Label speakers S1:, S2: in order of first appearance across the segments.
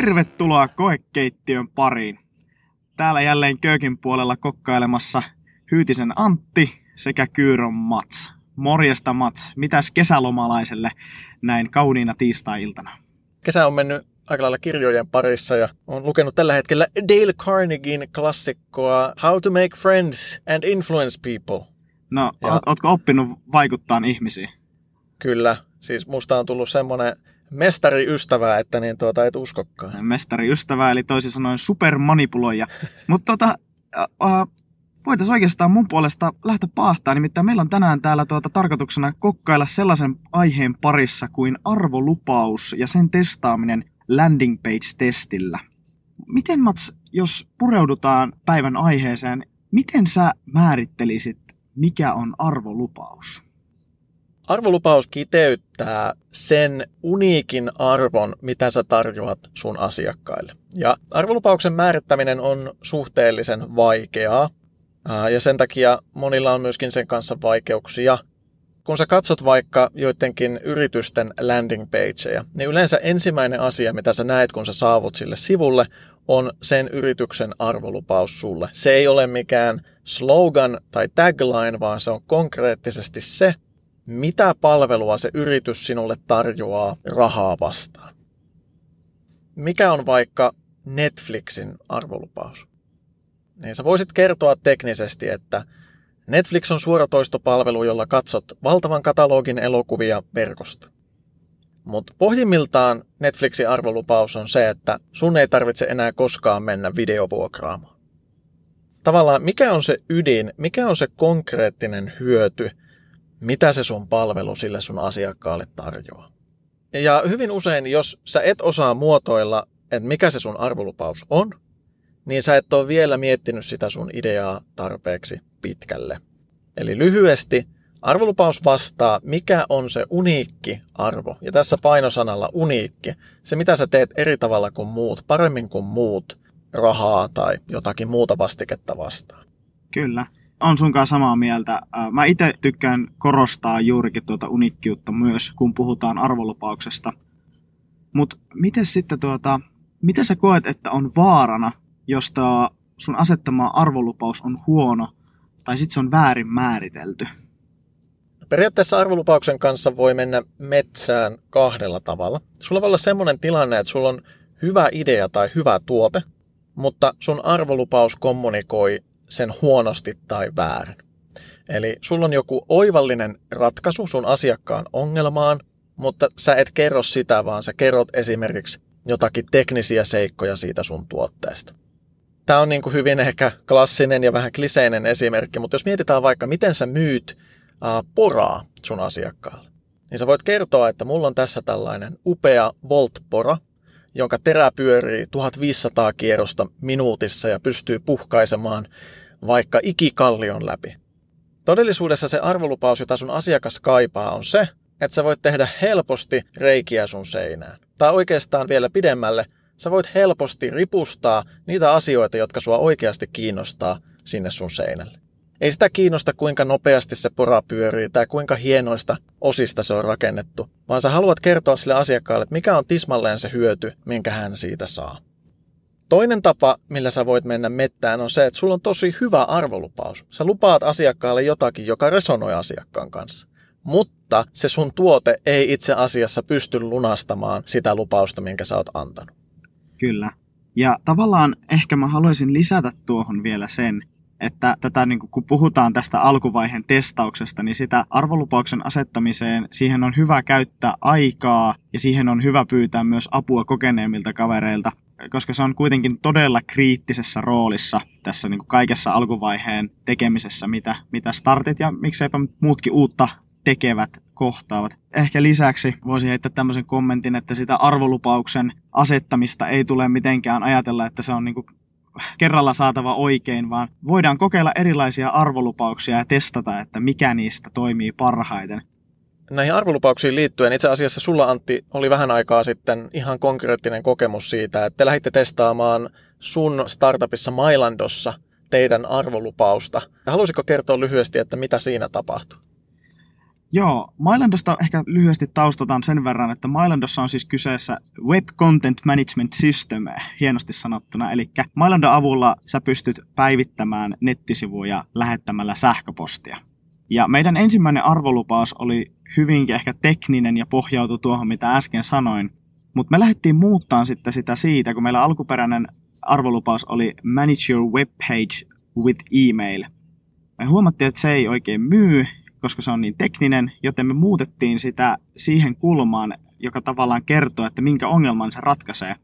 S1: Tervetuloa koekeittiön pariin. Täällä jälleen köökin puolella kokkailemassa Hyytisen Antti sekä Kyyron Mats. Morjesta Mats, mitäs kesälomalaiselle näin kauniina tiistai-iltana?
S2: Kesä on mennyt aika lailla kirjojen parissa ja on lukenut tällä hetkellä Dale Carnegien klassikkoa How to Make Friends and Influence People.
S1: No, ja... ootko oppinut vaikuttaa ihmisiin?
S2: Kyllä, siis musta on tullut semmoinen mestariystävää, että niin tuota et uskokkaan.
S1: Mestariystävää, eli toisin sanoen supermanipuloija. Mutta tota, voitaisiin oikeastaan mun puolesta lähteä paahtaa, nimittäin meillä on tänään täällä tuota tarkoituksena kokkailla sellaisen aiheen parissa kuin arvolupaus ja sen testaaminen landing page-testillä. Miten Mats, jos pureudutaan päivän aiheeseen, miten sä määrittelisit, mikä on arvolupaus?
S2: Arvolupaus kiteyttää sen uniikin arvon, mitä sä tarjoat sun asiakkaille. Ja arvolupauksen määrittäminen on suhteellisen vaikeaa, ja sen takia monilla on myöskin sen kanssa vaikeuksia. Kun sä katsot vaikka joidenkin yritysten landing pageja, niin yleensä ensimmäinen asia, mitä sä näet, kun sä saavut sille sivulle, on sen yrityksen arvolupaus sulle. Se ei ole mikään slogan tai tagline, vaan se on konkreettisesti se, mitä palvelua se yritys sinulle tarjoaa rahaa vastaan. Mikä on vaikka Netflixin arvolupaus? Niin sä voisit kertoa teknisesti, että Netflix on suoratoistopalvelu, jolla katsot valtavan katalogin elokuvia verkosta. Mutta pohjimmiltaan Netflixin arvolupaus on se, että sun ei tarvitse enää koskaan mennä videovuokraamaan. Tavallaan mikä on se ydin, mikä on se konkreettinen hyöty, mitä se sun palvelu sille sun asiakkaalle tarjoaa. Ja hyvin usein, jos sä et osaa muotoilla, että mikä se sun arvolupaus on, niin sä et ole vielä miettinyt sitä sun ideaa tarpeeksi pitkälle. Eli lyhyesti, arvolupaus vastaa, mikä on se uniikki arvo. Ja tässä painosanalla uniikki, se mitä sä teet eri tavalla kuin muut, paremmin kuin muut, rahaa tai jotakin muuta vastiketta vastaan.
S1: Kyllä on sunkaan samaa mieltä. Mä itse tykkään korostaa juurikin tuota unikkiutta myös, kun puhutaan arvolupauksesta. Mutta miten sitten tuota, miten sä koet, että on vaarana, jos sun asettama arvolupaus on huono tai sitten se on väärin määritelty?
S2: Periaatteessa arvolupauksen kanssa voi mennä metsään kahdella tavalla. Sulla voi olla semmoinen tilanne, että sulla on hyvä idea tai hyvä tuote, mutta sun arvolupaus kommunikoi sen huonosti tai väärin. Eli sulla on joku oivallinen ratkaisu sun asiakkaan ongelmaan, mutta sä et kerro sitä, vaan sä kerrot esimerkiksi jotakin teknisiä seikkoja siitä sun tuotteesta. Tämä on niin kuin hyvin ehkä klassinen ja vähän kliseinen esimerkki, mutta jos mietitään vaikka, miten sä myyt poraa sun asiakkaalle, niin sä voit kertoa, että mulla on tässä tällainen upea Volt-pora, jonka terä pyörii 1500 kierrosta minuutissa ja pystyy puhkaisemaan vaikka ikikallion läpi. Todellisuudessa se arvolupaus, jota sun asiakas kaipaa, on se, että sä voit tehdä helposti reikiä sun seinään. Tai oikeastaan vielä pidemmälle, sä voit helposti ripustaa niitä asioita, jotka sua oikeasti kiinnostaa sinne sun seinälle. Ei sitä kiinnosta, kuinka nopeasti se pora pyörii tai kuinka hienoista osista se on rakennettu, vaan sä haluat kertoa sille asiakkaalle, että mikä on tismalleen se hyöty, minkä hän siitä saa. Toinen tapa, millä sä voit mennä mettään, on se, että sulla on tosi hyvä arvolupaus. Sä lupaat asiakkaalle jotakin, joka resonoi asiakkaan kanssa. Mutta se sun tuote ei itse asiassa pysty lunastamaan sitä lupausta, minkä sä oot antanut.
S1: Kyllä. Ja tavallaan ehkä mä haluaisin lisätä tuohon vielä sen, että tätä, niin kun puhutaan tästä alkuvaiheen testauksesta, niin sitä arvolupauksen asettamiseen, siihen on hyvä käyttää aikaa ja siihen on hyvä pyytää myös apua kokeneemmilta kavereilta, koska se on kuitenkin todella kriittisessä roolissa tässä niin kuin kaikessa alkuvaiheen tekemisessä, mitä, mitä startit ja mikseipä muutkin uutta tekevät kohtaavat. Ehkä lisäksi voisi heittää tämmöisen kommentin, että sitä arvolupauksen asettamista ei tule mitenkään ajatella, että se on niin kuin kerralla saatava oikein, vaan voidaan kokeilla erilaisia arvolupauksia ja testata, että mikä niistä toimii parhaiten
S2: näihin arvolupauksiin liittyen, itse asiassa sulla Antti oli vähän aikaa sitten ihan konkreettinen kokemus siitä, että te lähditte testaamaan sun startupissa Mailandossa teidän arvolupausta. Haluaisitko kertoa lyhyesti, että mitä siinä tapahtui?
S1: Joo, Mylandosta ehkä lyhyesti taustataan sen verran, että Mylandossa on siis kyseessä Web Content Management System, hienosti sanottuna. Eli Mylandon avulla sä pystyt päivittämään nettisivuja lähettämällä sähköpostia. Ja meidän ensimmäinen arvolupaus oli hyvinkin ehkä tekninen ja pohjautui tuohon, mitä äsken sanoin. Mutta me lähdettiin muuttaa sitten sitä siitä, kun meillä alkuperäinen arvolupaus oli Manage your web page with email. Me huomattiin, että se ei oikein myy, koska se on niin tekninen, joten me muutettiin sitä siihen kulmaan, joka tavallaan kertoo, että minkä ongelman se ratkaisee.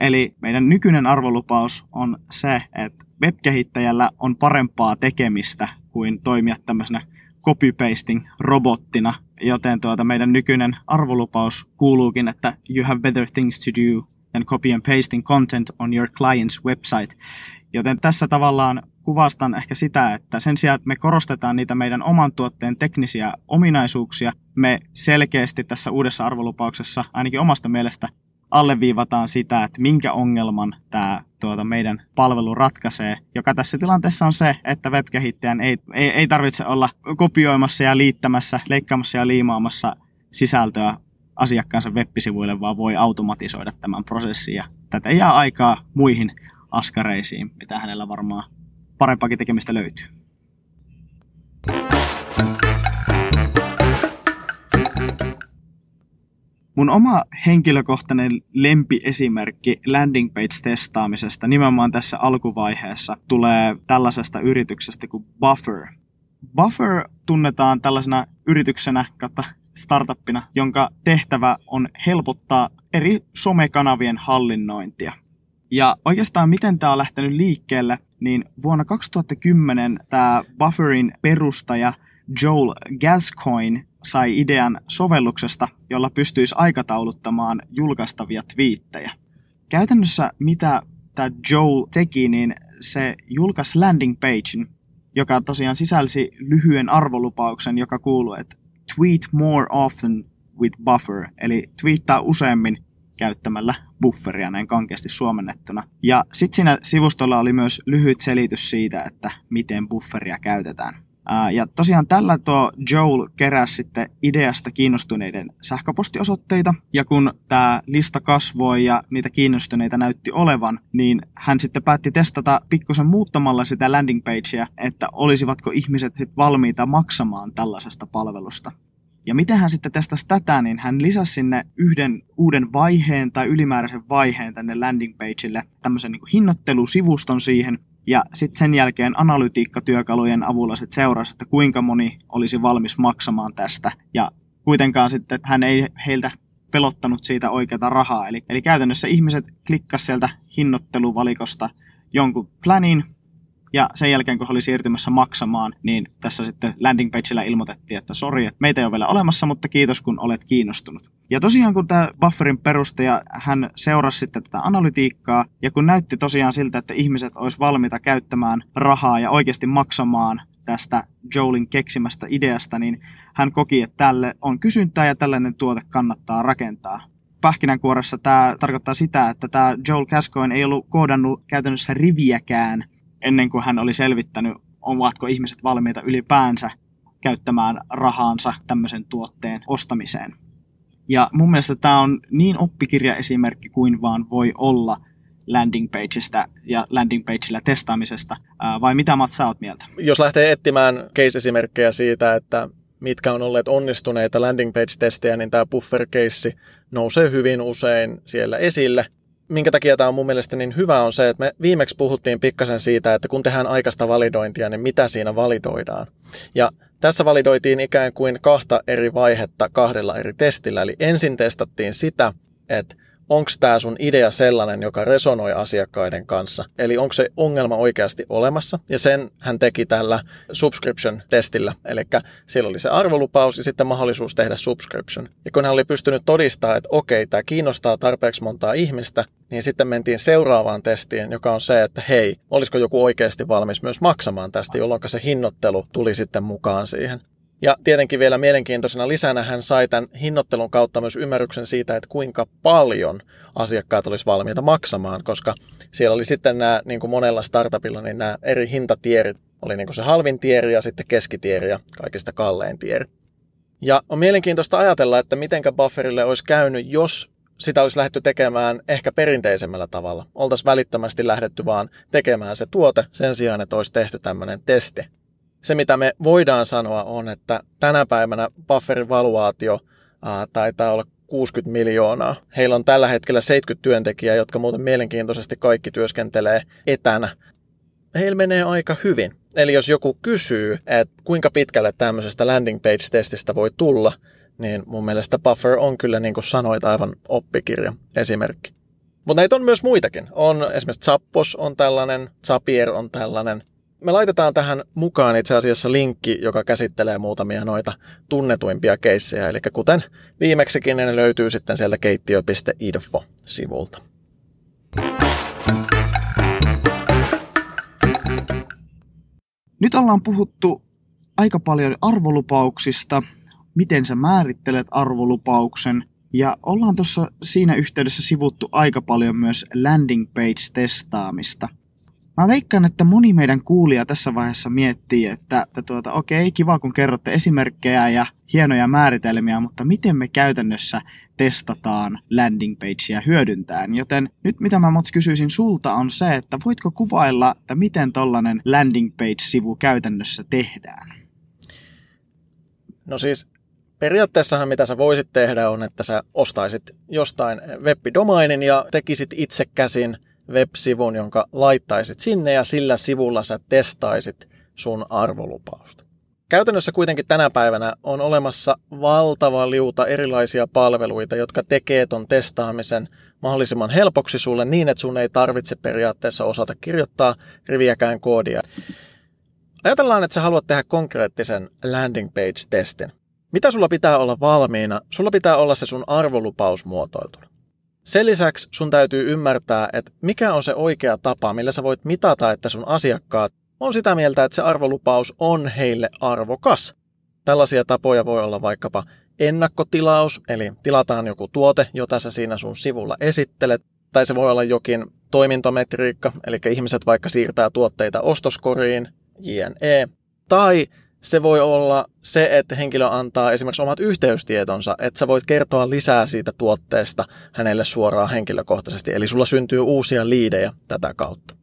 S1: Eli meidän nykyinen arvolupaus on se, että webkehittäjällä on parempaa tekemistä kuin toimia tämmöisenä copy-pasting robottina, joten tuota meidän nykyinen arvolupaus kuuluukin, että you have better things to do than copy and pasting content on your client's website. Joten tässä tavallaan kuvastan ehkä sitä, että sen sijaan, että me korostetaan niitä meidän oman tuotteen teknisiä ominaisuuksia, me selkeästi tässä uudessa arvolupauksessa, ainakin omasta mielestä, alleviivataan sitä, että minkä ongelman tämä tuota, meidän palvelu ratkaisee, joka tässä tilanteessa on se, että webkehittäjän ei, ei, ei tarvitse olla kopioimassa ja liittämässä, leikkaamassa ja liimaamassa sisältöä asiakkaansa web-sivuille, vaan voi automatisoida tämän prosessin ja tätä jää aikaa muihin askareisiin, mitä hänellä varmaan parempaakin tekemistä löytyy. Mun oma henkilökohtainen lempiesimerkki landing page-testaamisesta nimenomaan tässä alkuvaiheessa tulee tällaisesta yrityksestä kuin Buffer. Buffer tunnetaan tällaisena yrityksenä kautta startuppina, jonka tehtävä on helpottaa eri somekanavien hallinnointia. Ja oikeastaan miten tämä on lähtenyt liikkeelle, niin vuonna 2010 tämä Bufferin perustaja Joel Gascoigne sai idean sovelluksesta, jolla pystyisi aikatauluttamaan julkaistavia twiittejä. Käytännössä mitä tämä Joel teki, niin se julkaisi landing pagein, joka tosiaan sisälsi lyhyen arvolupauksen, joka kuuluu, että tweet more often with buffer, eli twiittaa useammin käyttämällä bufferia näin kankeasti suomennettuna. Ja sitten siinä sivustolla oli myös lyhyt selitys siitä, että miten bufferia käytetään. Ja tosiaan tällä tuo Joel keräsi sitten ideasta kiinnostuneiden sähköpostiosoitteita, ja kun tämä lista kasvoi ja niitä kiinnostuneita näytti olevan, niin hän sitten päätti testata pikkusen muuttamalla sitä landing pagea, että olisivatko ihmiset sitten valmiita maksamaan tällaisesta palvelusta. Ja miten hän sitten testasi tätä, niin hän lisäsi sinne yhden uuden vaiheen tai ylimääräisen vaiheen tänne landing pageille, tämmöisen niin hinnoittelusivuston siihen, ja sitten sen jälkeen analytiikkatyökalujen avulla sitten seurasi, että kuinka moni olisi valmis maksamaan tästä. Ja kuitenkaan sitten hän ei heiltä pelottanut siitä oikeata rahaa. Eli, eli käytännössä ihmiset klikkasivat sieltä hinnoitteluvalikosta jonkun planin, ja sen jälkeen, kun he oli siirtymässä maksamaan, niin tässä sitten landing pagella ilmoitettiin, että sori, että meitä ei ole vielä olemassa, mutta kiitos kun olet kiinnostunut. Ja tosiaan kun tämä Bufferin perustaja, hän seurasi sitten tätä analytiikkaa, ja kun näytti tosiaan siltä, että ihmiset olisi valmiita käyttämään rahaa ja oikeasti maksamaan tästä Joelin keksimästä ideasta, niin hän koki, että tälle on kysyntää ja tällainen tuote kannattaa rakentaa pähkinänkuoressa tämä tarkoittaa sitä, että tämä Joel Cascoin ei ollut koodannut käytännössä riviäkään ennen kuin hän oli selvittänyt, ovatko ihmiset valmiita ylipäänsä käyttämään rahaansa tämmöisen tuotteen ostamiseen. Ja mun mielestä tämä on niin oppikirjaesimerkki kuin vaan voi olla landing pageista ja landing pageilla testaamisesta. Vai mitä Matt sä oot mieltä?
S2: Jos lähtee etsimään case-esimerkkejä siitä, että mitkä on olleet onnistuneita landing page-testejä, niin tämä buffer-keissi nousee hyvin usein siellä esille minkä takia tämä on mun mielestä niin hyvä on se, että me viimeksi puhuttiin pikkasen siitä, että kun tehdään aikaista validointia, niin mitä siinä validoidaan. Ja tässä validoitiin ikään kuin kahta eri vaihetta kahdella eri testillä. Eli ensin testattiin sitä, että onko tämä sun idea sellainen, joka resonoi asiakkaiden kanssa. Eli onko se ongelma oikeasti olemassa. Ja sen hän teki tällä subscription-testillä. Eli siellä oli se arvolupaus ja sitten mahdollisuus tehdä subscription. Ja kun hän oli pystynyt todistamaan, että okei, tämä kiinnostaa tarpeeksi montaa ihmistä, niin sitten mentiin seuraavaan testiin, joka on se, että hei, olisiko joku oikeasti valmis myös maksamaan tästä, jolloin se hinnoittelu tuli sitten mukaan siihen. Ja tietenkin vielä mielenkiintoisena lisänä hän sai tämän hinnoittelun kautta myös ymmärryksen siitä, että kuinka paljon asiakkaat olisi valmiita maksamaan, koska siellä oli sitten nämä, niin kuin monella startupilla, niin nämä eri hintatierit oli niin kuin se halvin tieri ja sitten keskitieri ja kaikista kallein tieri. Ja on mielenkiintoista ajatella, että mitenkä bufferille olisi käynyt, jos sitä olisi lähdetty tekemään ehkä perinteisemmällä tavalla. Oltaisiin välittömästi lähdetty vaan tekemään se tuote sen sijaan, että olisi tehty tämmöinen testi. Se, mitä me voidaan sanoa, on, että tänä päivänä bufferin valuaatio ää, taitaa olla 60 miljoonaa. Heillä on tällä hetkellä 70 työntekijää, jotka muuten mielenkiintoisesti kaikki työskentelee etänä. Heillä menee aika hyvin. Eli jos joku kysyy, että kuinka pitkälle tämmöisestä landing page-testistä voi tulla, niin mun mielestä Buffer on kyllä, niin kuin sanoit, aivan oppikirja esimerkki. Mutta näitä on myös muitakin. On esimerkiksi Zappos on tällainen, Zapier on tällainen. Me laitetaan tähän mukaan itse asiassa linkki, joka käsittelee muutamia noita tunnetuimpia keissejä. Eli kuten viimeksikin, ne löytyy sitten sieltä keittiö.info-sivulta.
S1: Nyt ollaan puhuttu aika paljon arvolupauksista, miten sä määrittelet arvolupauksen, ja ollaan tuossa siinä yhteydessä sivuttu aika paljon myös landing page-testaamista. Mä veikkaan, että moni meidän kuulija tässä vaiheessa miettii, että, että tuota, okei, kiva kun kerrotte esimerkkejä ja hienoja määritelmiä, mutta miten me käytännössä testataan landing pagea hyödyntäen. Joten nyt mitä mä Mots kysyisin sulta on se, että voitko kuvailla, että miten tollanen landing page-sivu käytännössä tehdään?
S2: No siis periaatteessahan mitä sä voisit tehdä on, että sä ostaisit jostain web-domainin ja tekisit itse käsin web-sivun, jonka laittaisit sinne ja sillä sivulla sä testaisit sun arvolupausta. Käytännössä kuitenkin tänä päivänä on olemassa valtava liuta erilaisia palveluita, jotka tekee ton testaamisen mahdollisimman helpoksi sulle niin, että sun ei tarvitse periaatteessa osata kirjoittaa riviäkään koodia. Ajatellaan, että sä haluat tehdä konkreettisen landing page-testin. Mitä sulla pitää olla valmiina? Sulla pitää olla se sun arvolupaus muotoiltuna. Sen lisäksi sun täytyy ymmärtää, että mikä on se oikea tapa, millä sä voit mitata, että sun asiakkaat on sitä mieltä, että se arvolupaus on heille arvokas. Tällaisia tapoja voi olla vaikkapa ennakkotilaus, eli tilataan joku tuote, jota sä siinä sun sivulla esittelet, tai se voi olla jokin toimintometriikka, eli ihmiset vaikka siirtää tuotteita ostoskoriin, jne. Tai se voi olla se, että henkilö antaa esimerkiksi omat yhteystietonsa, että sä voit kertoa lisää siitä tuotteesta hänelle suoraan henkilökohtaisesti, eli sulla syntyy uusia liidejä tätä kautta.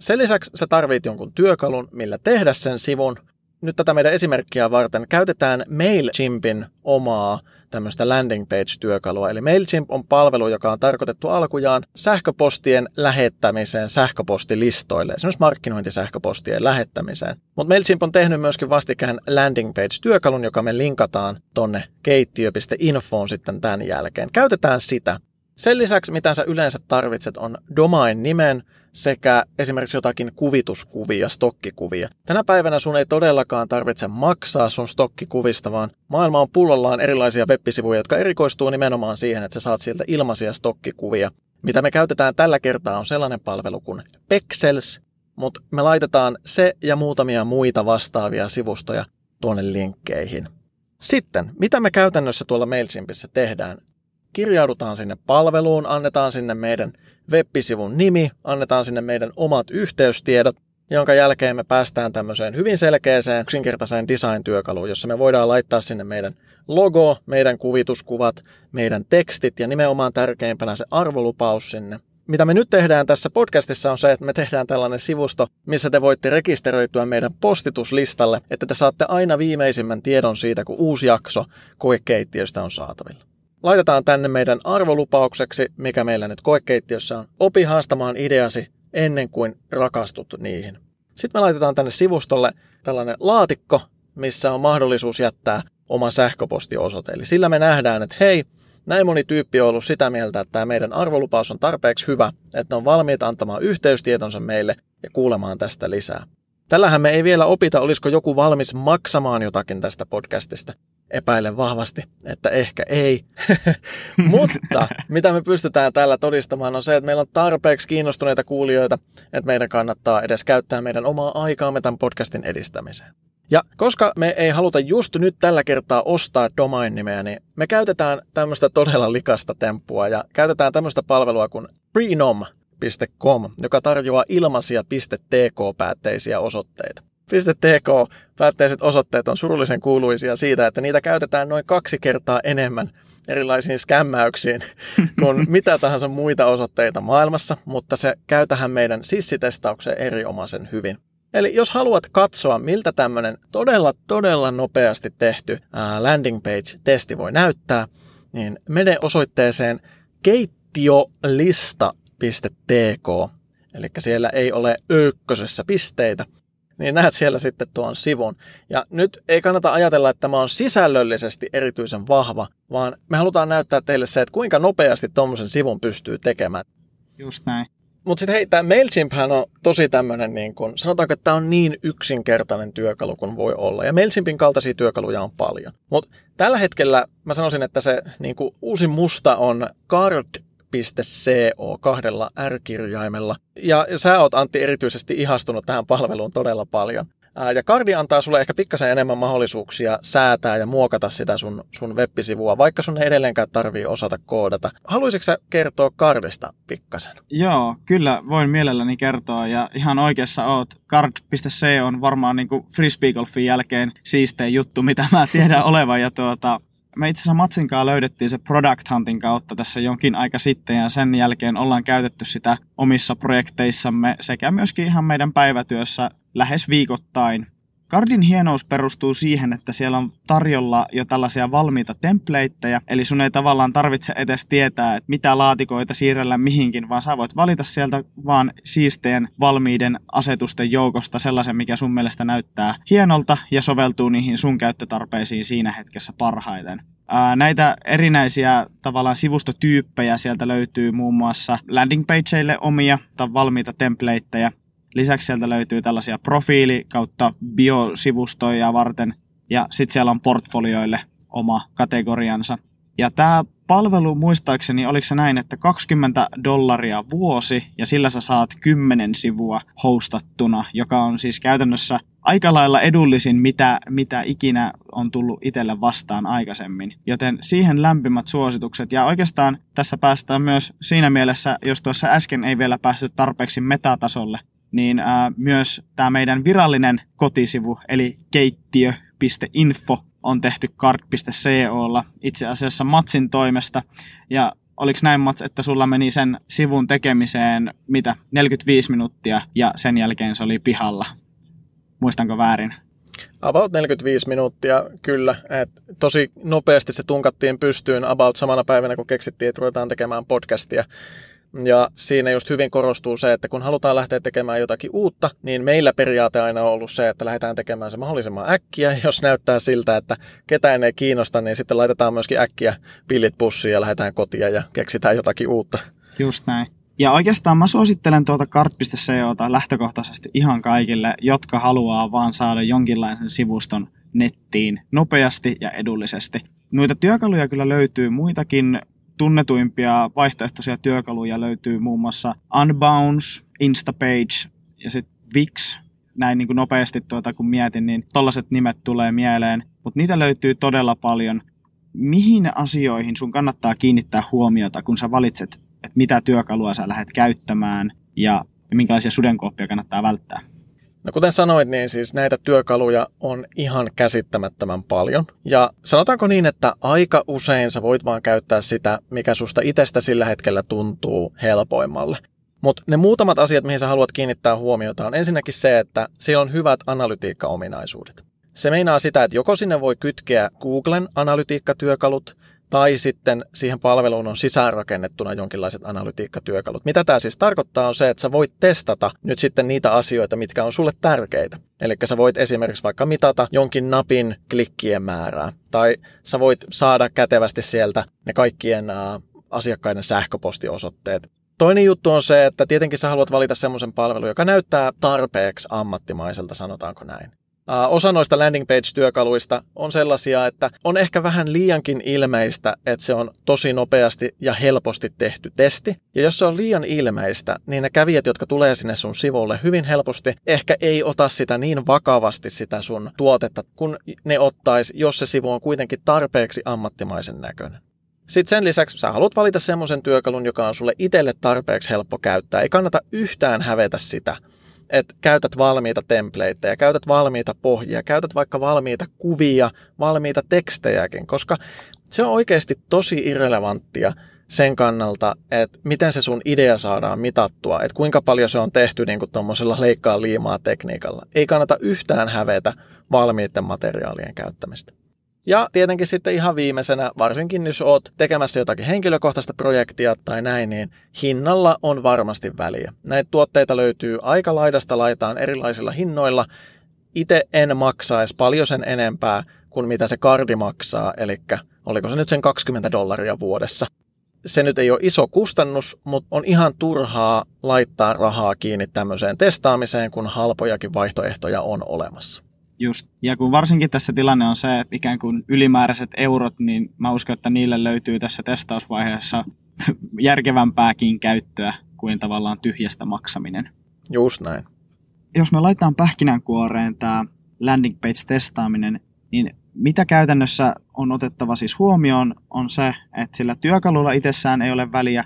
S2: Sen lisäksi sä tarvit jonkun työkalun, millä tehdä sen sivun. Nyt tätä meidän esimerkkiä varten käytetään MailChimpin omaa tämmöistä landing page-työkalua. Eli MailChimp on palvelu, joka on tarkoitettu alkujaan sähköpostien lähettämiseen sähköpostilistoille, esimerkiksi markkinointisähköpostien lähettämiseen. Mutta MailChimp on tehnyt myöskin vastikään landing page-työkalun, joka me linkataan tonne keittiö.infoon sitten tämän jälkeen. Käytetään sitä. Sen lisäksi, mitä sä yleensä tarvitset, on domain-nimen sekä esimerkiksi jotakin kuvituskuvia, stokkikuvia. Tänä päivänä sun ei todellakaan tarvitse maksaa sun stokkikuvista, vaan maailma on pullollaan erilaisia web-sivuja, jotka erikoistuu nimenomaan siihen, että sä saat sieltä ilmaisia stokkikuvia. Mitä me käytetään tällä kertaa on sellainen palvelu kuin Pexels, mutta me laitetaan se ja muutamia muita vastaavia sivustoja tuonne linkkeihin. Sitten, mitä me käytännössä tuolla MailChimpissä tehdään? Kirjaudutaan sinne palveluun, annetaan sinne meidän web-sivun nimi, annetaan sinne meidän omat yhteystiedot, jonka jälkeen me päästään tämmöiseen hyvin selkeäseen, yksinkertaiseen design-työkaluun, jossa me voidaan laittaa sinne meidän logo, meidän kuvituskuvat, meidän tekstit ja nimenomaan tärkeimpänä se arvolupaus sinne. Mitä me nyt tehdään tässä podcastissa on se, että me tehdään tällainen sivusto, missä te voitte rekisteröityä meidän postituslistalle, että te saatte aina viimeisimmän tiedon siitä, kun uusi jakso koekeittiöstä on saatavilla laitetaan tänne meidän arvolupaukseksi, mikä meillä nyt koekeittiössä on. Opi haastamaan ideasi ennen kuin rakastut niihin. Sitten me laitetaan tänne sivustolle tällainen laatikko, missä on mahdollisuus jättää oma sähköpostiosoite. Eli sillä me nähdään, että hei, näin moni tyyppi on ollut sitä mieltä, että tämä meidän arvolupaus on tarpeeksi hyvä, että on valmiit antamaan yhteystietonsa meille ja kuulemaan tästä lisää. Tällähän me ei vielä opita, olisiko joku valmis maksamaan jotakin tästä podcastista epäilen vahvasti, että ehkä ei. Mutta mitä me pystytään tällä todistamaan on se, että meillä on tarpeeksi kiinnostuneita kuulijoita, että meidän kannattaa edes käyttää meidän omaa aikaamme tämän podcastin edistämiseen. Ja koska me ei haluta just nyt tällä kertaa ostaa domain-nimeä, niin me käytetään tämmöistä todella likasta temppua ja käytetään tämmöistä palvelua kuin prenom.com, joka tarjoaa ilmaisia .tk-päätteisiä osoitteita. .tk päätteiset osoitteet on surullisen kuuluisia siitä, että niitä käytetään noin kaksi kertaa enemmän erilaisiin skämmäyksiin kuin mitä tahansa muita osoitteita maailmassa, mutta se käy tähän meidän sissitestaukseen erinomaisen hyvin. Eli jos haluat katsoa, miltä tämmöinen todella, todella nopeasti tehty landing page-testi voi näyttää, niin mene osoitteeseen keittiolista.tk, eli siellä ei ole ökkösessä pisteitä, niin näet siellä sitten tuon sivun. Ja nyt ei kannata ajatella, että tämä on sisällöllisesti erityisen vahva, vaan me halutaan näyttää teille se, että kuinka nopeasti tuommoisen sivun pystyy tekemään.
S1: Just näin.
S2: Mutta sitten hei, tämä MailChimphän on tosi tämmöinen, niin kun, sanotaanko, että tämä on niin yksinkertainen työkalu kuin voi olla. Ja MailChimpin kaltaisia työkaluja on paljon. Mutta tällä hetkellä mä sanoisin, että se niin kuin, uusi musta on card.co kahdella R-kirjaimella. Ja sä oot Antti erityisesti ihastunut tähän palveluun todella paljon. Ja Cardi antaa sulle ehkä pikkasen enemmän mahdollisuuksia säätää ja muokata sitä sun, sun web-sivua, vaikka sun ei edelleenkään tarvii osata koodata. Haluaisitko sä kertoa Cardista pikkasen?
S1: Joo, kyllä voin mielelläni kertoa ja ihan oikeassa oot. Card.c on varmaan niin frisbeegolfin jälkeen siistein juttu, mitä mä tiedän olevan ja tuota, me itse asiassa Matsinkaan löydettiin se Product Huntin kautta tässä jonkin aika sitten ja sen jälkeen ollaan käytetty sitä omissa projekteissamme sekä myöskin ihan meidän päivätyössä lähes viikoittain. Cardin hienous perustuu siihen, että siellä on tarjolla jo tällaisia valmiita templateja, eli sun ei tavallaan tarvitse edes tietää, että mitä laatikoita siirrellä mihinkin, vaan sä voit valita sieltä vaan siisteen valmiiden asetusten joukosta sellaisen, mikä sun mielestä näyttää hienolta ja soveltuu niihin sun käyttötarpeisiin siinä hetkessä parhaiten. Näitä erinäisiä tavallaan sivustotyyppejä sieltä löytyy muun muassa landing pageille omia tai valmiita templateja, Lisäksi sieltä löytyy tällaisia profiili- kautta biosivustoja varten, ja sitten siellä on portfolioille oma kategoriansa. Ja tämä palvelu muistaakseni, oliko se näin, että 20 dollaria vuosi ja sillä sä saat 10 sivua hostattuna, joka on siis käytännössä aika lailla edullisin, mitä, mitä ikinä on tullut itselle vastaan aikaisemmin. Joten siihen lämpimät suositukset. Ja oikeastaan tässä päästään myös siinä mielessä, jos tuossa äsken ei vielä päästy tarpeeksi metatasolle, niin ää, myös tämä meidän virallinen kotisivu, eli keittiö.info, on tehty kart.colla itse asiassa Matsin toimesta. Ja oliko näin Mats, että sulla meni sen sivun tekemiseen mitä 45 minuuttia ja sen jälkeen se oli pihalla? Muistanko väärin?
S2: About 45 minuuttia, kyllä. Et tosi nopeasti se tunkattiin pystyyn about samana päivänä, kun keksittiin, että ruvetaan tekemään podcastia. Ja siinä just hyvin korostuu se, että kun halutaan lähteä tekemään jotakin uutta, niin meillä periaate aina on ollut se, että lähdetään tekemään se mahdollisimman äkkiä. Jos näyttää siltä, että ketään ei kiinnosta, niin sitten laitetaan myöskin äkkiä pillit pussiin ja lähdetään kotiin ja keksitään jotakin uutta.
S1: Just näin. Ja oikeastaan mä suosittelen tuota kart.coota lähtökohtaisesti ihan kaikille, jotka haluaa vaan saada jonkinlaisen sivuston nettiin nopeasti ja edullisesti. Noita työkaluja kyllä löytyy muitakin tunnetuimpia vaihtoehtoisia työkaluja löytyy muun muassa Unbounce, Instapage ja sitten Wix. Näin niin kuin nopeasti tuota, kun mietin, niin tollaiset nimet tulee mieleen. Mutta niitä löytyy todella paljon. Mihin asioihin sun kannattaa kiinnittää huomiota, kun sä valitset, että mitä työkalua sä lähdet käyttämään ja minkälaisia sudenkuoppia kannattaa välttää?
S2: No kuten sanoit, niin siis näitä työkaluja on ihan käsittämättömän paljon. Ja sanotaanko niin, että aika usein sä voit vaan käyttää sitä, mikä susta itsestä sillä hetkellä tuntuu helpoimmalle. Mutta ne muutamat asiat, mihin sä haluat kiinnittää huomiota, on ensinnäkin se, että siellä on hyvät analytiikkaominaisuudet. Se meinaa sitä, että joko sinne voi kytkeä Googlen analytiikkatyökalut, tai sitten siihen palveluun on sisäänrakennettuna jonkinlaiset analytiikkatyökalut. Mitä tämä siis tarkoittaa on se, että sä voit testata nyt sitten niitä asioita, mitkä on sulle tärkeitä. Eli sä voit esimerkiksi vaikka mitata jonkin napin klikkien määrää, tai sä voit saada kätevästi sieltä ne kaikkien asiakkaiden sähköpostiosoitteet. Toinen juttu on se, että tietenkin sä haluat valita semmoisen palvelun, joka näyttää tarpeeksi ammattimaiselta, sanotaanko näin. Osa noista landing page-työkaluista on sellaisia, että on ehkä vähän liiankin ilmeistä, että se on tosi nopeasti ja helposti tehty testi. Ja jos se on liian ilmeistä, niin ne kävijät, jotka tulee sinne sun sivulle hyvin helposti, ehkä ei ota sitä niin vakavasti sitä sun tuotetta, kun ne ottais, jos se sivu on kuitenkin tarpeeksi ammattimaisen näköinen. Sitten sen lisäksi sä haluat valita semmoisen työkalun, joka on sulle itselle tarpeeksi helppo käyttää. Ei kannata yhtään hävetä sitä, että käytät valmiita templateja, käytät valmiita pohjia, käytät vaikka valmiita kuvia, valmiita tekstejäkin, koska se on oikeasti tosi irrelevanttia sen kannalta, että miten se sun idea saadaan mitattua, että kuinka paljon se on tehty niin tuommoisella leikkaa liimaa tekniikalla. Ei kannata yhtään hävetä valmiiden materiaalien käyttämistä. Ja tietenkin sitten ihan viimeisenä, varsinkin jos oot tekemässä jotakin henkilökohtaista projektia tai näin, niin hinnalla on varmasti väliä. Näitä tuotteita löytyy aika laidasta laitaan erilaisilla hinnoilla. Itse en maksaisi paljon sen enempää kuin mitä se kardi maksaa, eli oliko se nyt sen 20 dollaria vuodessa. Se nyt ei ole iso kustannus, mutta on ihan turhaa laittaa rahaa kiinni tämmöiseen testaamiseen, kun halpojakin vaihtoehtoja on olemassa.
S1: Just. Ja kun varsinkin tässä tilanne on se, että ikään kuin ylimääräiset eurot, niin mä uskon, että niille löytyy tässä testausvaiheessa järkevämpääkin käyttöä kuin tavallaan tyhjästä maksaminen.
S2: Just näin.
S1: Jos me laitetaan pähkinänkuoreen tämä landing page-testaaminen, niin mitä käytännössä on otettava siis huomioon on se, että sillä työkalulla itsessään ei ole väliä,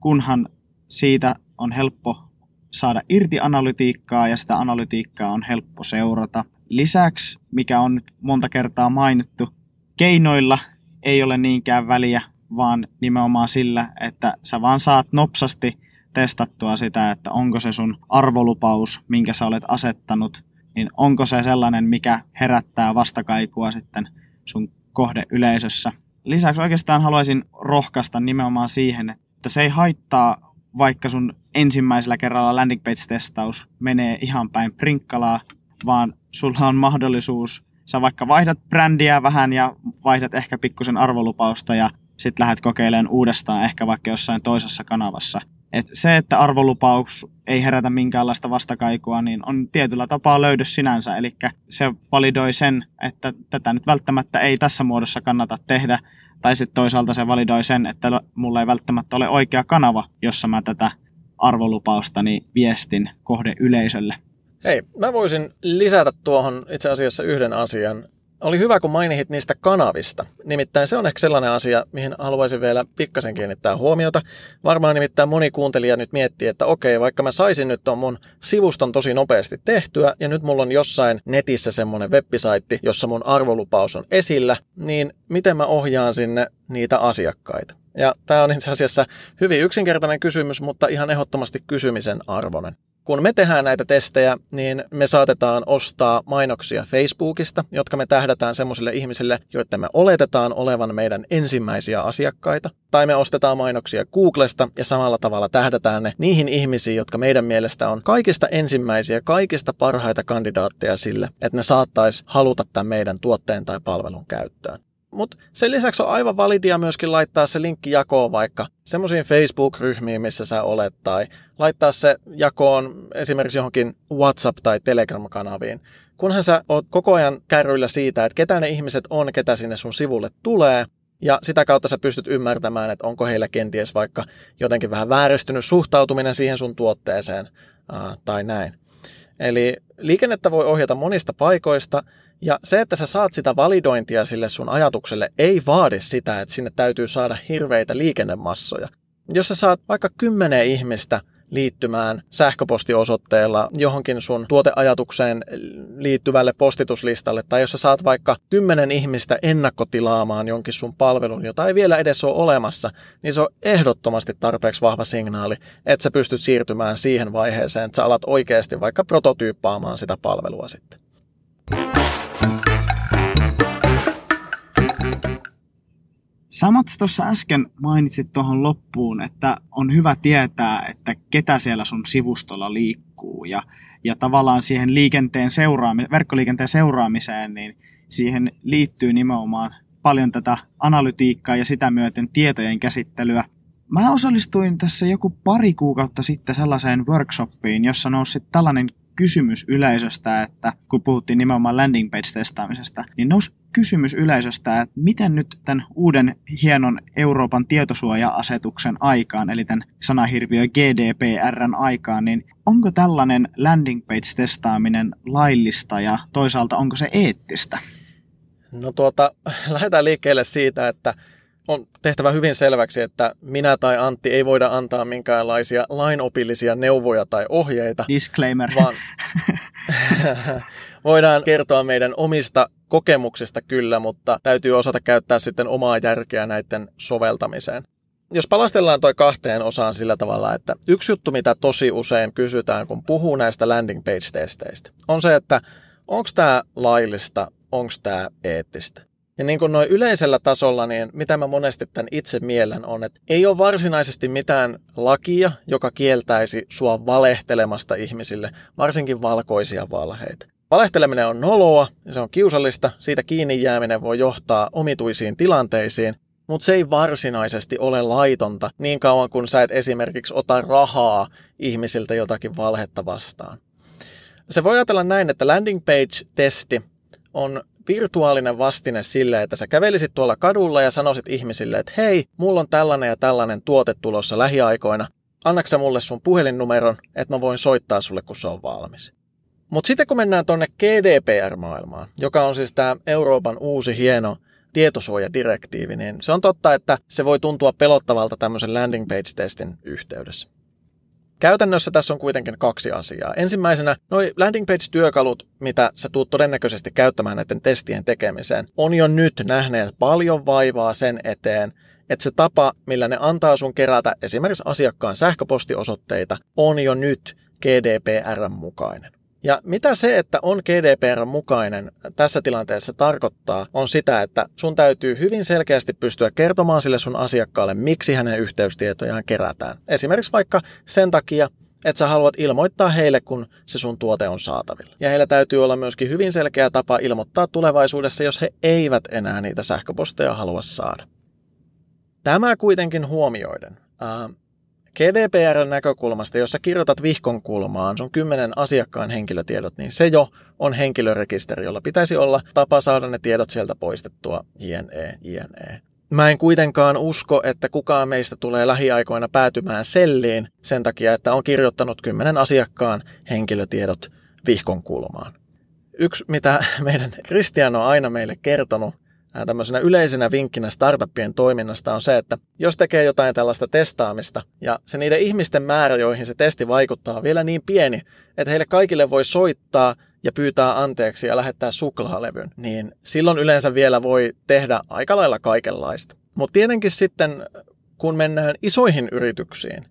S1: kunhan siitä on helppo saada irti analytiikkaa ja sitä analytiikkaa on helppo seurata. Lisäksi, mikä on nyt monta kertaa mainittu, keinoilla ei ole niinkään väliä, vaan nimenomaan sillä, että sä vaan saat nopsasti testattua sitä, että onko se sun arvolupaus, minkä sä olet asettanut, niin onko se sellainen, mikä herättää vastakaikua sitten sun kohdeyleisössä. Lisäksi oikeastaan haluaisin rohkaista nimenomaan siihen, että se ei haittaa, vaikka sun ensimmäisellä kerralla landing page-testaus menee ihan päin prinkkalaa, vaan sulla on mahdollisuus, sä vaikka vaihdat brändiä vähän ja vaihdat ehkä pikkusen arvolupausta ja sitten lähdet kokeilemaan uudestaan ehkä vaikka jossain toisessa kanavassa. Et se, että arvolupaus ei herätä minkäänlaista vastakaikua, niin on tietyllä tapaa löydös sinänsä. Eli se validoi sen, että tätä nyt välttämättä ei tässä muodossa kannata tehdä. Tai sitten toisaalta se validoi sen, että mulla ei välttämättä ole oikea kanava, jossa mä tätä arvolupaustani viestin kohde yleisölle.
S2: Hei, mä voisin lisätä tuohon itse asiassa yhden asian. Oli hyvä, kun mainit niistä kanavista. Nimittäin se on ehkä sellainen asia, mihin haluaisin vielä pikkasen kiinnittää huomiota. Varmaan nimittäin moni kuuntelija nyt miettii, että okei, vaikka mä saisin nyt ton mun sivuston tosi nopeasti tehtyä, ja nyt mulla on jossain netissä semmonen webbisaitti, jossa mun arvolupaus on esillä, niin miten mä ohjaan sinne niitä asiakkaita? Ja tämä on itse asiassa hyvin yksinkertainen kysymys, mutta ihan ehdottomasti kysymisen arvoinen kun me tehdään näitä testejä, niin me saatetaan ostaa mainoksia Facebookista, jotka me tähdätään semmoisille ihmisille, joiden me oletetaan olevan meidän ensimmäisiä asiakkaita. Tai me ostetaan mainoksia Googlesta ja samalla tavalla tähdätään ne niihin ihmisiin, jotka meidän mielestä on kaikista ensimmäisiä, kaikista parhaita kandidaatteja sille, että ne saattaisi haluta tämän meidän tuotteen tai palvelun käyttöön. Mutta sen lisäksi on aivan validia myöskin laittaa se linkki jakoon vaikka semmoisiin Facebook-ryhmiin, missä sä olet, tai laittaa se jakoon esimerkiksi johonkin WhatsApp- tai Telegram-kanaviin. Kunhan sä oot koko ajan kärryillä siitä, että ketä ne ihmiset on, ketä sinne sun sivulle tulee, ja sitä kautta sä pystyt ymmärtämään, että onko heillä kenties vaikka jotenkin vähän vääristynyt suhtautuminen siihen sun tuotteeseen ää, tai näin. Eli liikennettä voi ohjata monista paikoista, ja se, että sä saat sitä validointia sille sun ajatukselle, ei vaadi sitä, että sinne täytyy saada hirveitä liikennemassoja. Jos sä saat vaikka kymmenen ihmistä liittymään sähköpostiosoitteella johonkin sun tuoteajatukseen liittyvälle postituslistalle, tai jos sä saat vaikka kymmenen ihmistä ennakkotilaamaan jonkin sun palvelun, jota ei vielä edes ole olemassa, niin se on ehdottomasti tarpeeksi vahva signaali, että sä pystyt siirtymään siihen vaiheeseen, että sä alat oikeasti vaikka prototyyppaamaan sitä palvelua sitten.
S1: Samat tuossa äsken mainitsit tuohon loppuun, että on hyvä tietää, että ketä siellä sun sivustolla liikkuu ja, ja tavallaan siihen liikenteen seuraami- verkkoliikenteen seuraamiseen, niin siihen liittyy nimenomaan paljon tätä analytiikkaa ja sitä myöten tietojen käsittelyä. Mä osallistuin tässä joku pari kuukautta sitten sellaiseen workshopiin, jossa nousi tällainen kysymys yleisöstä, että kun puhuttiin nimenomaan landing page-testaamisesta, niin nousi kysymys yleisöstä, että miten nyt tämän uuden hienon Euroopan tietosuoja-asetuksen aikaan, eli tämän sanahirviö GDPRn aikaan, niin onko tällainen landing page-testaaminen laillista ja toisaalta onko se eettistä?
S2: No tuota, lähdetään liikkeelle siitä, että on tehtävä hyvin selväksi, että minä tai Antti ei voida antaa minkäänlaisia lainopillisia neuvoja tai ohjeita.
S1: Disclaimer.
S2: Vaan voidaan kertoa meidän omista kokemuksista kyllä, mutta täytyy osata käyttää sitten omaa järkeä näiden soveltamiseen. Jos palastellaan toi kahteen osaan sillä tavalla, että yksi juttu, mitä tosi usein kysytään, kun puhuu näistä landing page-testeistä, on se, että onko tämä laillista, onko tämä eettistä. Ja niin kuin noin yleisellä tasolla, niin mitä mä monesti tämän itse mielen on, että ei ole varsinaisesti mitään lakia, joka kieltäisi sua valehtelemasta ihmisille, varsinkin valkoisia valheita. Valehteleminen on noloa se on kiusallista, siitä kiinni jääminen voi johtaa omituisiin tilanteisiin, mutta se ei varsinaisesti ole laitonta niin kauan kun sä et esimerkiksi ota rahaa ihmisiltä jotakin valhetta vastaan. Se voi ajatella näin, että landing page-testi on virtuaalinen vastine sille, että sä kävelisit tuolla kadulla ja sanoisit ihmisille, että hei, mulla on tällainen ja tällainen tuote tulossa lähiaikoina. Annaksa mulle sun puhelinnumeron, että mä voin soittaa sulle, kun se on valmis. Mutta sitten kun mennään tuonne GDPR-maailmaan, joka on siis tämä Euroopan uusi hieno tietosuojadirektiivi, niin se on totta, että se voi tuntua pelottavalta tämmöisen landing page-testin yhteydessä. Käytännössä tässä on kuitenkin kaksi asiaa. Ensimmäisenä, noi landing page-työkalut, mitä sä tuut todennäköisesti käyttämään näiden testien tekemiseen, on jo nyt nähneet paljon vaivaa sen eteen, että se tapa, millä ne antaa sun kerätä esimerkiksi asiakkaan sähköpostiosoitteita, on jo nyt GDPR mukainen. Ja mitä se, että on GDPR mukainen tässä tilanteessa tarkoittaa, on sitä, että sun täytyy hyvin selkeästi pystyä kertomaan sille sun asiakkaalle, miksi hänen yhteystietojaan kerätään. Esimerkiksi vaikka sen takia, että sä haluat ilmoittaa heille, kun se sun tuote on saatavilla. Ja heillä täytyy olla myöskin hyvin selkeä tapa ilmoittaa tulevaisuudessa, jos he eivät enää niitä sähköposteja halua saada. Tämä kuitenkin huomioiden. Näkökulmasta, jos sä kirjoitat vihkon kulmaan sun kymmenen asiakkaan henkilötiedot, niin se jo on henkilörekisteri, jolla pitäisi olla tapa saada ne tiedot sieltä poistettua, jne, jne. Mä en kuitenkaan usko, että kukaan meistä tulee lähiaikoina päätymään selliin sen takia, että on kirjoittanut kymmenen asiakkaan henkilötiedot vihkon kulmaan. Yksi, mitä meidän Kristian on aina meille kertonut, tämmöisenä yleisenä vinkkinä startuppien toiminnasta on se, että jos tekee jotain tällaista testaamista ja se niiden ihmisten määrä, joihin se testi vaikuttaa, on vielä niin pieni, että heille kaikille voi soittaa ja pyytää anteeksi ja lähettää suklaalevyn, niin silloin yleensä vielä voi tehdä aika lailla kaikenlaista. Mutta tietenkin sitten, kun mennään isoihin yrityksiin,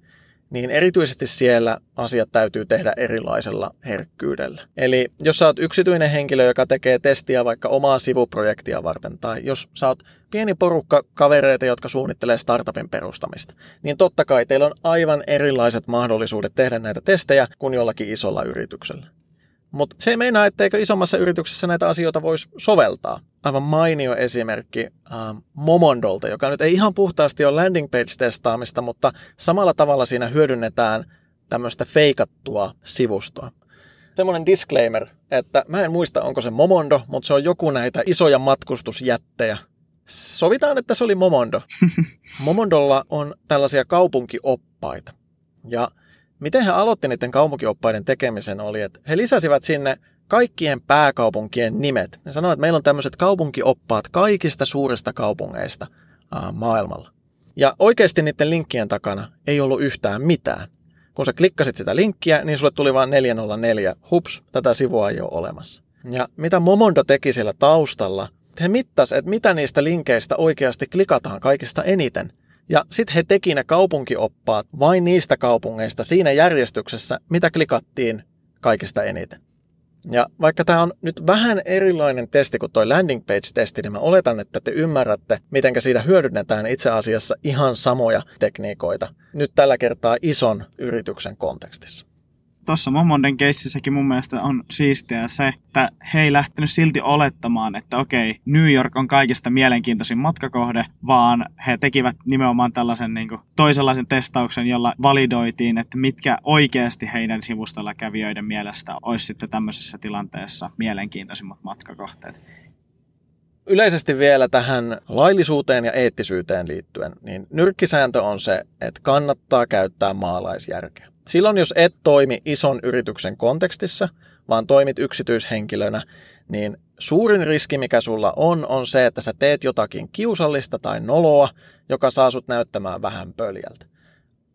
S2: niin erityisesti siellä asiat täytyy tehdä erilaisella herkkyydellä. Eli jos sä oot yksityinen henkilö, joka tekee testiä vaikka omaa sivuprojektia varten, tai jos sä oot pieni porukka kavereita, jotka suunnittelee startupin perustamista, niin totta kai teillä on aivan erilaiset mahdollisuudet tehdä näitä testejä kuin jollakin isolla yrityksellä. Mutta se ei meinaa, etteikö isommassa yrityksessä näitä asioita voisi soveltaa. Aivan mainio esimerkki äh, Momondolta, joka nyt ei ihan puhtaasti ole landing page-testaamista, mutta samalla tavalla siinä hyödynnetään tämmöistä feikattua sivustoa. Semmoinen disclaimer, että mä en muista onko se Momondo, mutta se on joku näitä isoja matkustusjättejä. Sovitaan, että se oli Momondo. Momondolla on tällaisia kaupunkioppaita. Ja miten he aloitti niiden kaupunkioppaiden tekemisen oli, että he lisäsivät sinne kaikkien pääkaupunkien nimet. Ne sanoivat, että meillä on tämmöiset kaupunkioppaat kaikista suurista kaupungeista ää, maailmalla. Ja oikeasti niiden linkkien takana ei ollut yhtään mitään. Kun sä klikkasit sitä linkkiä, niin sulle tuli vain 404. Hups, tätä sivua ei ole olemassa. Ja mitä Momondo teki siellä taustalla, he mittas, että mitä niistä linkeistä oikeasti klikataan kaikista eniten – ja sitten he teki ne kaupunkioppaat vain niistä kaupungeista siinä järjestyksessä, mitä klikattiin kaikista eniten. Ja vaikka tämä on nyt vähän erilainen testi kuin toi landing page-testi, niin mä oletan, että te ymmärrätte, miten siitä hyödynnetään itse asiassa ihan samoja tekniikoita. Nyt tällä kertaa ison yrityksen kontekstissa
S1: tuossa Momonden keississäkin mun mielestä on siistiä se, että he ei lähtenyt silti olettamaan, että okei, New York on kaikista mielenkiintoisin matkakohde, vaan he tekivät nimenomaan tällaisen niin kuin, toisenlaisen testauksen, jolla validoitiin, että mitkä oikeasti heidän sivustolla kävijöiden mielestä olisi sitten tämmöisessä tilanteessa mielenkiintoisimmat matkakohteet
S2: yleisesti vielä tähän laillisuuteen ja eettisyyteen liittyen, niin nyrkkisääntö on se, että kannattaa käyttää maalaisjärkeä. Silloin jos et toimi ison yrityksen kontekstissa, vaan toimit yksityishenkilönä, niin suurin riski, mikä sulla on, on se, että sä teet jotakin kiusallista tai noloa, joka saa sut näyttämään vähän pöljältä.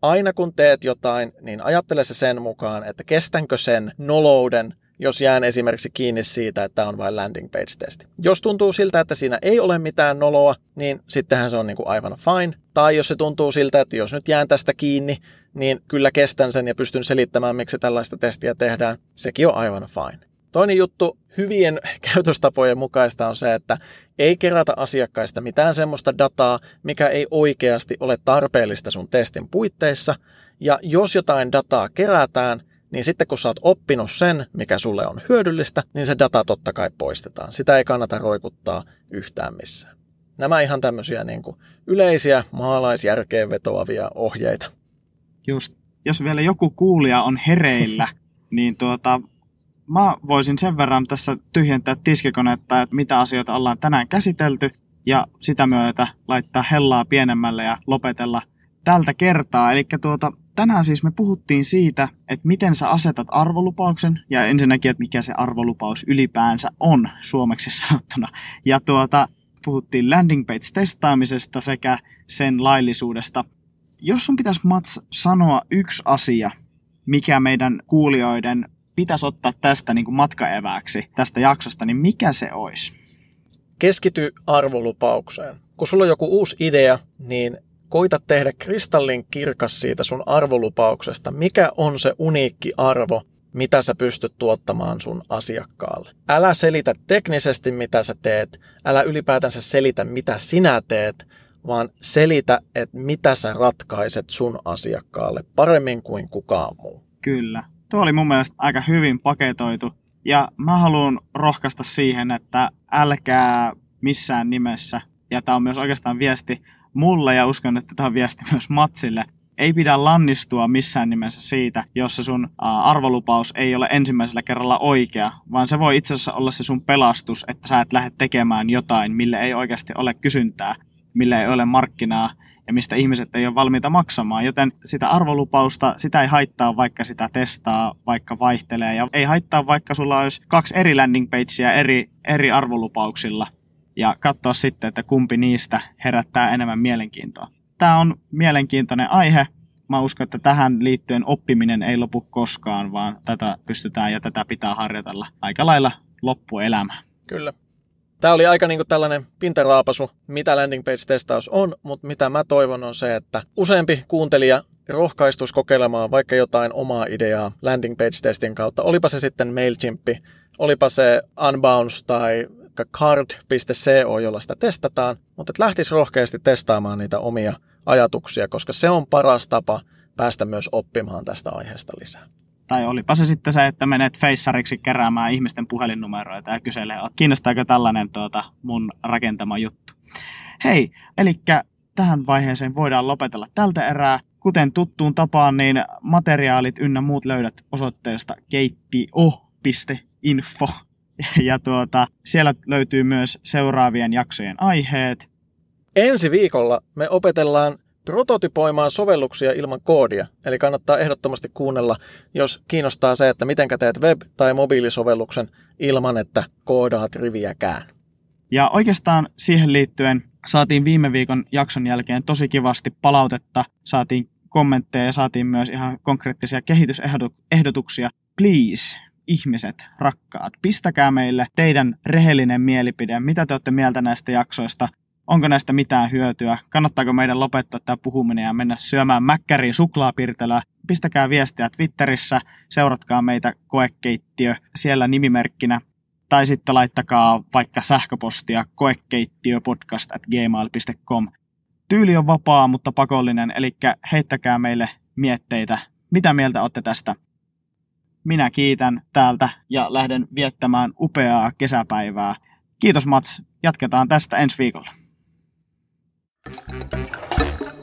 S2: Aina kun teet jotain, niin ajattele se sen mukaan, että kestänkö sen nolouden jos jään esimerkiksi kiinni siitä, että on vain landing page-testi. Jos tuntuu siltä, että siinä ei ole mitään noloa, niin sittenhän se on niin kuin aivan fine. Tai jos se tuntuu siltä, että jos nyt jään tästä kiinni, niin kyllä kestän sen ja pystyn selittämään, miksi tällaista testiä tehdään. Sekin on aivan fine. Toinen juttu hyvien käytöstapojen mukaista on se, että ei kerätä asiakkaista mitään semmoista dataa, mikä ei oikeasti ole tarpeellista sun testin puitteissa. Ja jos jotain dataa kerätään, niin sitten kun sä oot oppinut sen, mikä sulle on hyödyllistä, niin se data totta kai poistetaan. Sitä ei kannata roikuttaa yhtään missään. Nämä ihan tämmöisiä niin kuin yleisiä maalaisjärkeen vetoavia ohjeita.
S1: Just, jos vielä joku kuulija on hereillä, niin tuota, mä voisin sen verran tässä tyhjentää tiskikonetta, että mitä asioita ollaan tänään käsitelty, ja sitä myötä laittaa hellaa pienemmälle ja lopetella tältä kertaa. Eli tuota, tänään siis me puhuttiin siitä, että miten sä asetat arvolupauksen ja ensinnäkin, että mikä se arvolupaus ylipäänsä on suomeksi sanottuna. Ja tuota, puhuttiin landing page-testaamisesta sekä sen laillisuudesta. Jos sun pitäisi Mats sanoa yksi asia, mikä meidän kuulijoiden pitäisi ottaa tästä niin kuin matkaevääksi tästä jaksosta, niin mikä se olisi?
S2: Keskity arvolupaukseen. Kun sulla on joku uusi idea, niin koita tehdä kristallin kirkas siitä sun arvolupauksesta, mikä on se uniikki arvo, mitä sä pystyt tuottamaan sun asiakkaalle. Älä selitä teknisesti, mitä sä teet, älä ylipäätänsä selitä, mitä sinä teet, vaan selitä, että mitä sä ratkaiset sun asiakkaalle paremmin kuin kukaan muu.
S1: Kyllä. Tuo oli mun mielestä aika hyvin paketoitu. Ja mä haluan rohkaista siihen, että älkää missään nimessä, ja tämä on myös oikeastaan viesti mulle ja uskon, että tämä viesti myös Matsille. Ei pidä lannistua missään nimessä siitä, jos se sun arvolupaus ei ole ensimmäisellä kerralla oikea, vaan se voi itse asiassa olla se sun pelastus, että sä et lähde tekemään jotain, mille ei oikeasti ole kysyntää, mille ei ole markkinaa ja mistä ihmiset ei ole valmiita maksamaan. Joten sitä arvolupausta, sitä ei haittaa, vaikka sitä testaa, vaikka vaihtelee. Ja ei haittaa, vaikka sulla olisi kaksi eri landing pagea eri, eri arvolupauksilla – ja katsoa sitten, että kumpi niistä herättää enemmän mielenkiintoa. Tämä on mielenkiintoinen aihe. Mä uskon, että tähän liittyen oppiminen ei lopu koskaan, vaan tätä pystytään ja tätä pitää harjoitella aika lailla loppuelämä.
S2: Kyllä. Tämä oli aika niinku tällainen pintaraapasu, mitä landing page-testaus on, mutta mitä mä toivon on se, että useampi kuuntelija rohkaistus kokeilemaan vaikka jotain omaa ideaa landing page-testin kautta. Olipa se sitten MailChimp, olipa se Unbounce tai card.co, jolla sitä testataan, mutta lähtisi rohkeasti testaamaan niitä omia ajatuksia, koska se on paras tapa päästä myös oppimaan tästä aiheesta lisää.
S1: Tai olipa se sitten se, että menet feissariksi keräämään ihmisten puhelinnumeroita ja kyselee, kiinnostaako tällainen tuota, mun rakentama juttu. Hei, eli tähän vaiheeseen voidaan lopetella tältä erää. Kuten tuttuun tapaan, niin materiaalit ynnä muut löydät osoitteesta keittio.info. ja tuota, siellä löytyy myös seuraavien jaksojen aiheet.
S2: Ensi viikolla me opetellaan prototypoimaan sovelluksia ilman koodia. Eli kannattaa ehdottomasti kuunnella, jos kiinnostaa se, että miten teet web- tai mobiilisovelluksen ilman, että koodaat riviäkään.
S1: Ja oikeastaan siihen liittyen saatiin viime viikon jakson jälkeen tosi kivasti palautetta, saatiin kommentteja ja saatiin myös ihan konkreettisia kehitysehdotuksia. Please, ihmiset, rakkaat, pistäkää meille teidän rehellinen mielipide, mitä te olette mieltä näistä jaksoista, onko näistä mitään hyötyä, kannattaako meidän lopettaa tämä puhuminen ja mennä syömään mäkkäriin suklaapirtelöä, pistäkää viestiä Twitterissä, seuratkaa meitä koekeittiö siellä nimimerkkinä, tai sitten laittakaa vaikka sähköpostia koekeittiöpodcast at gmail.com. Tyyli on vapaa, mutta pakollinen, eli heittäkää meille mietteitä, mitä mieltä olette tästä minä kiitän täältä ja lähden viettämään upeaa kesäpäivää. Kiitos Mats, jatketaan tästä ensi viikolla. Thank you.